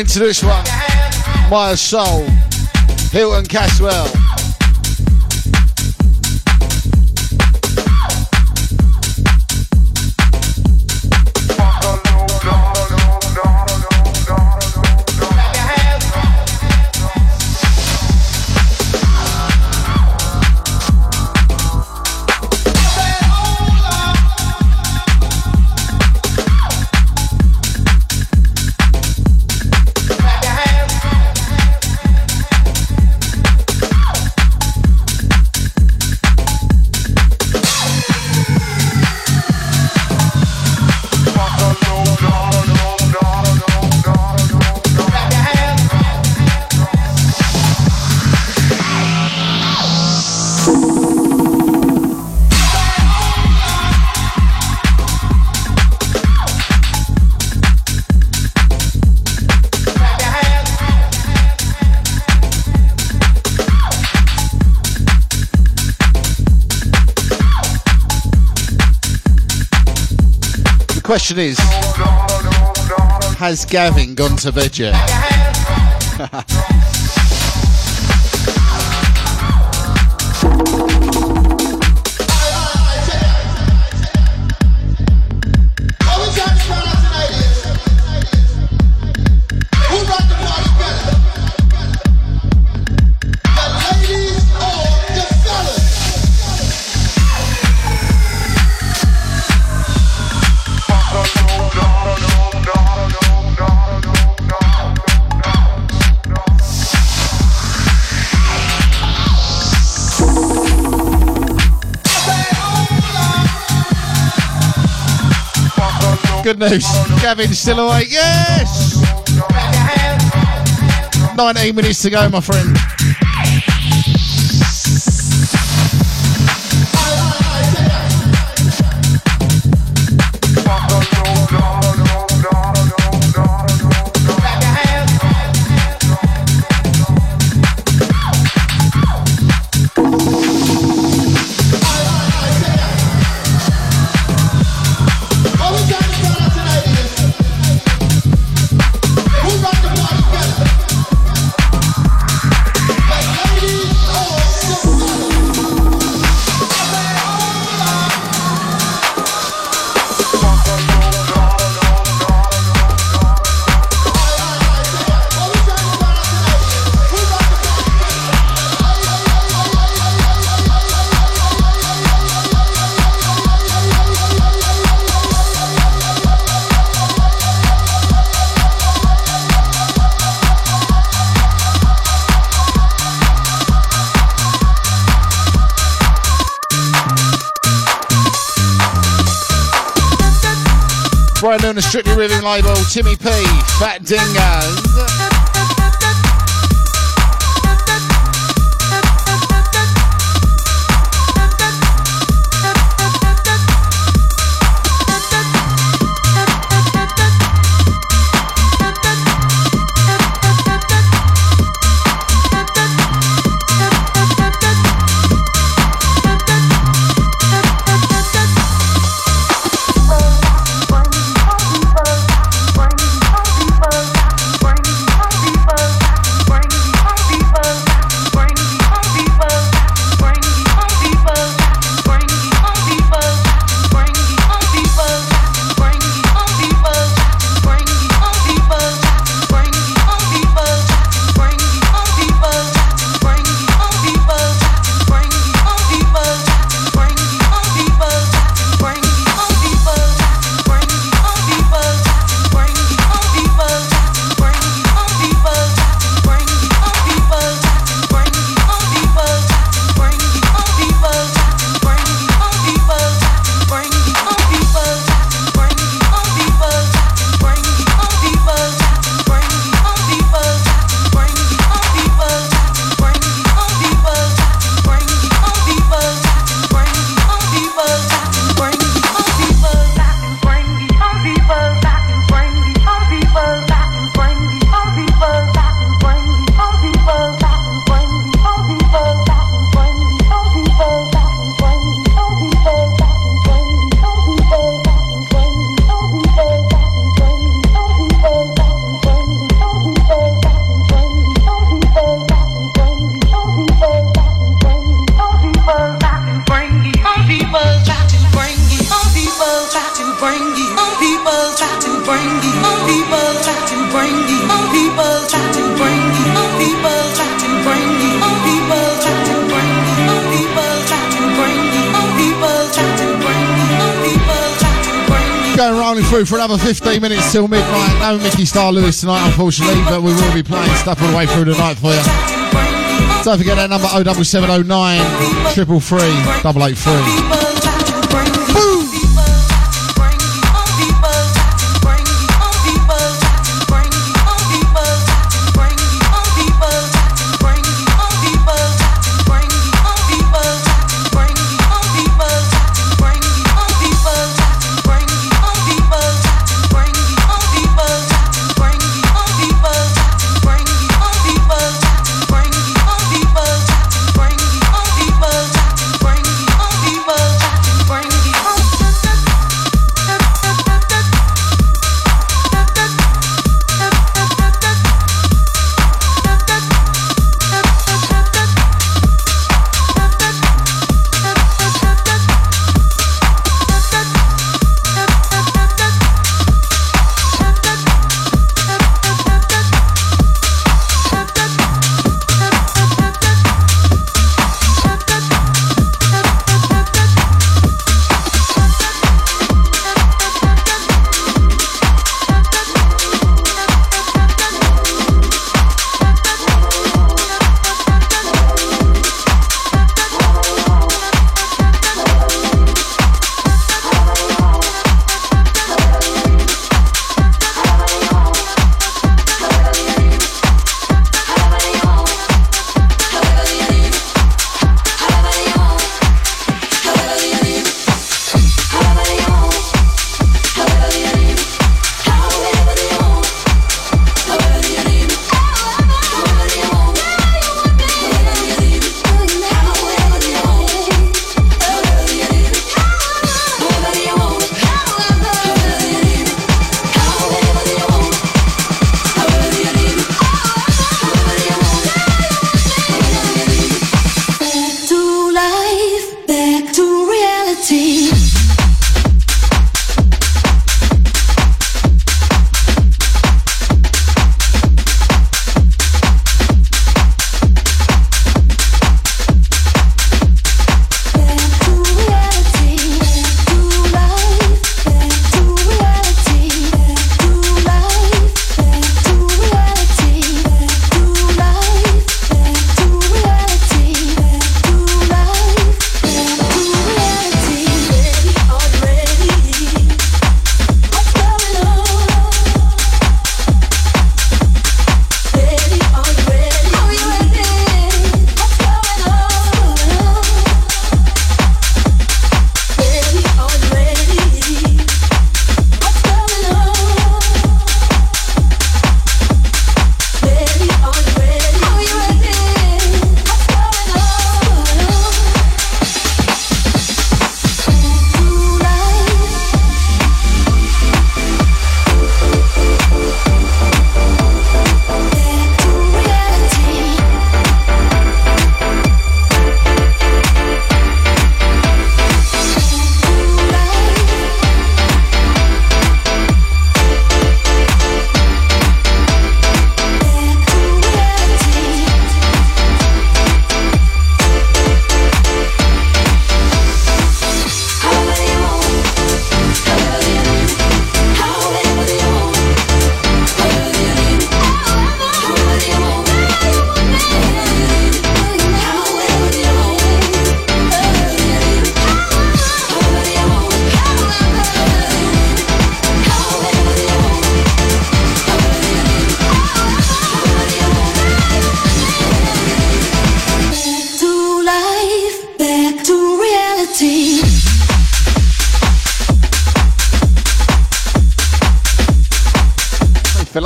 [SPEAKER 8] Into this one. Maya Soul. Hilton Caswell. Question is Has Gavin gone to bed yet? Good news. Gavin's still awake. Yes! 19 minutes to go, my friend. Rhythm label, Timmy P, Fat Dingo. Another 15 minutes till midnight. No Mickey Star Lewis tonight, unfortunately, but we will be playing stuff all the way through the night for you. Don't forget that number 07709 333 883.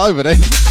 [SPEAKER 8] Over then.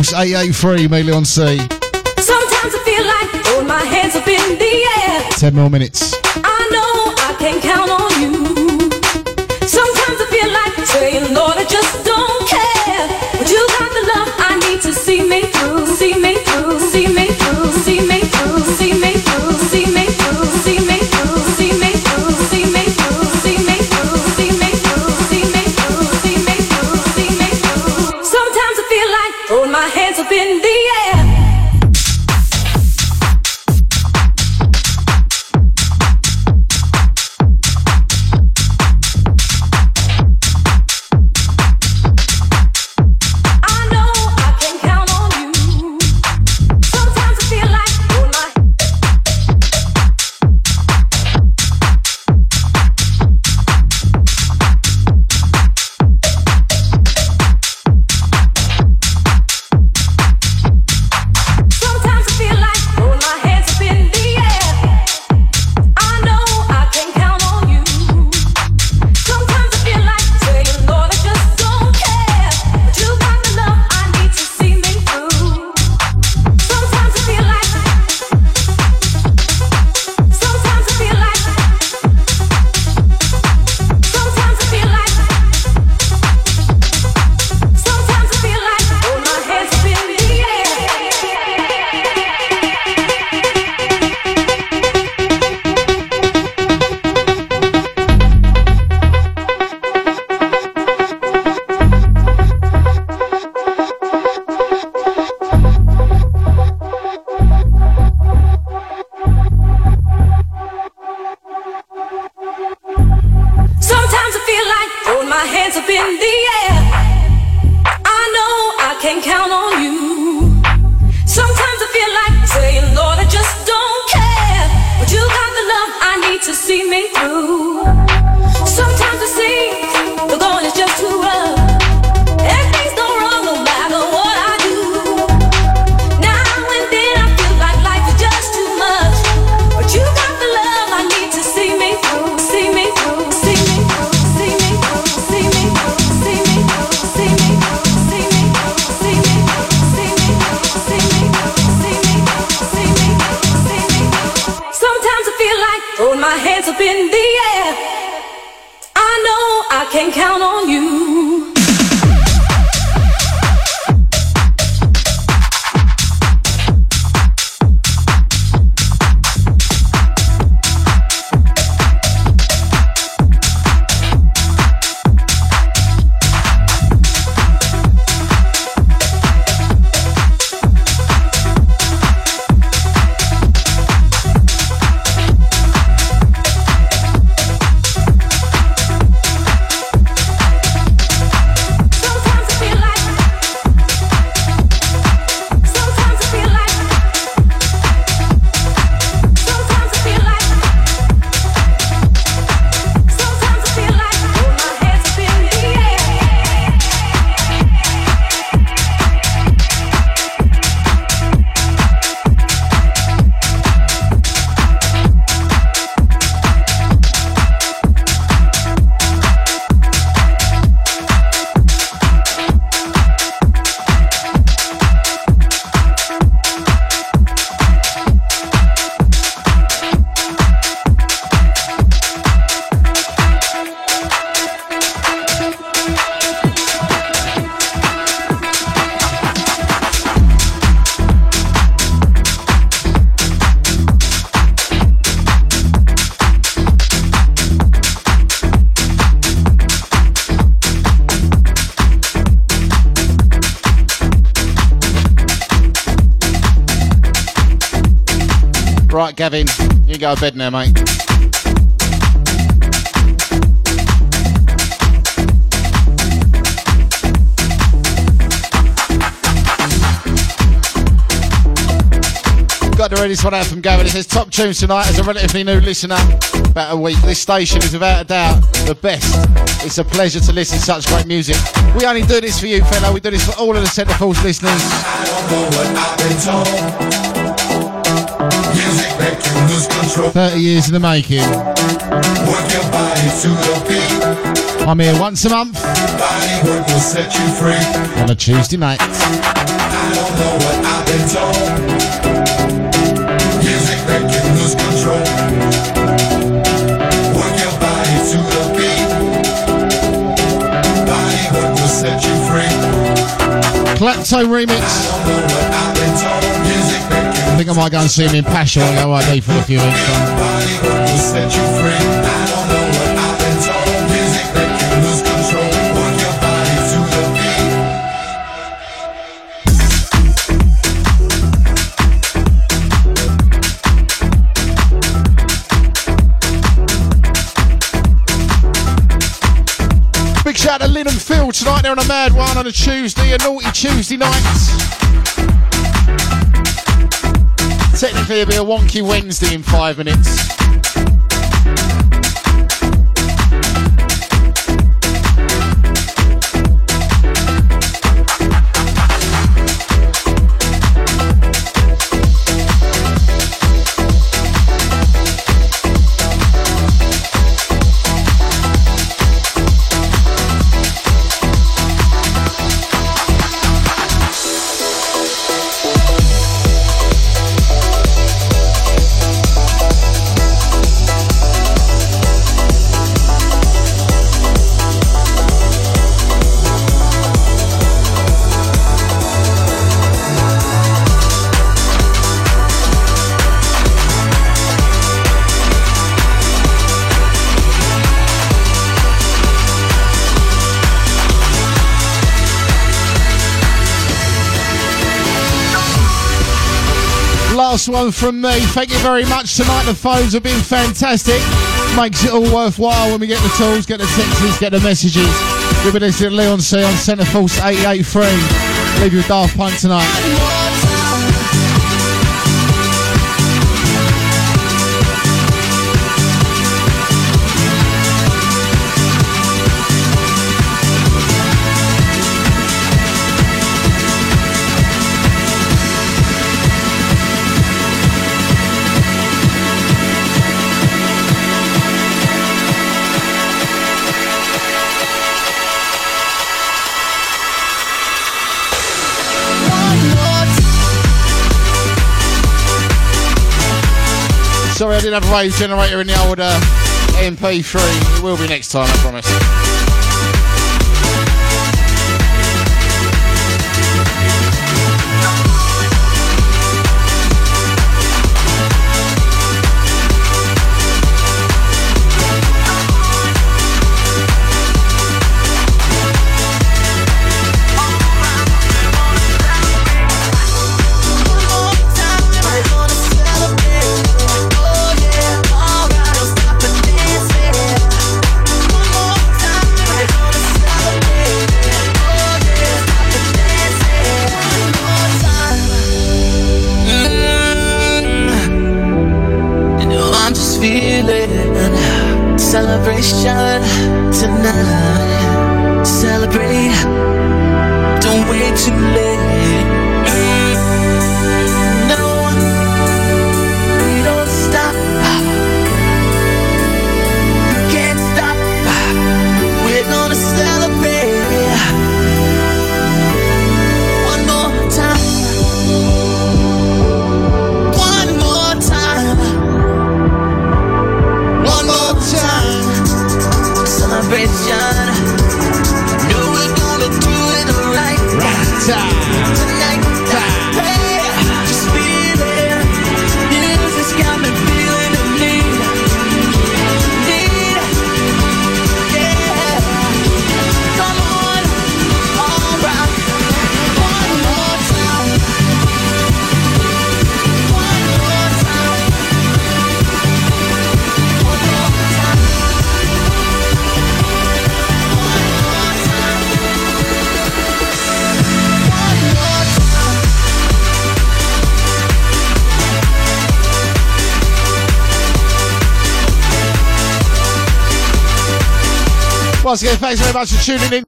[SPEAKER 8] 883, Meleon C.
[SPEAKER 3] Sometimes I feel like my hands up in the air.
[SPEAKER 8] 10 more minutes.
[SPEAKER 3] I know I can count on you. go to
[SPEAKER 15] bed now, mate. Got to read this one out from Gavin. It says top tunes tonight as a relatively new listener. About a week. This station is without a doubt the best. It's a pleasure to listen to such great music. We only do this for you, fella. We do this for all of the Centre Force listeners.
[SPEAKER 19] 30 years in the making. I'm here once a month on a Tuesday night. Klepto remix. Think I might go and see him in Passion and go ID for a few weeks. Big shout out to Lynn and Phil tonight. They're on a mad one on a Tuesday, a naughty Tuesday night. Technically, it'll be a wonky Wednesday in five minutes. Last one from me. Thank you very much tonight. The phones have been fantastic. Makes it all worthwhile when we get the tools, get the texts, get the messages. You'll be listening to Leon C on Centre Force 883. Leave you with Daft Punk tonight. Sorry I didn't have a rave generator in the old uh, MP3. It will be next time, I promise. Thanks very much for tuning in.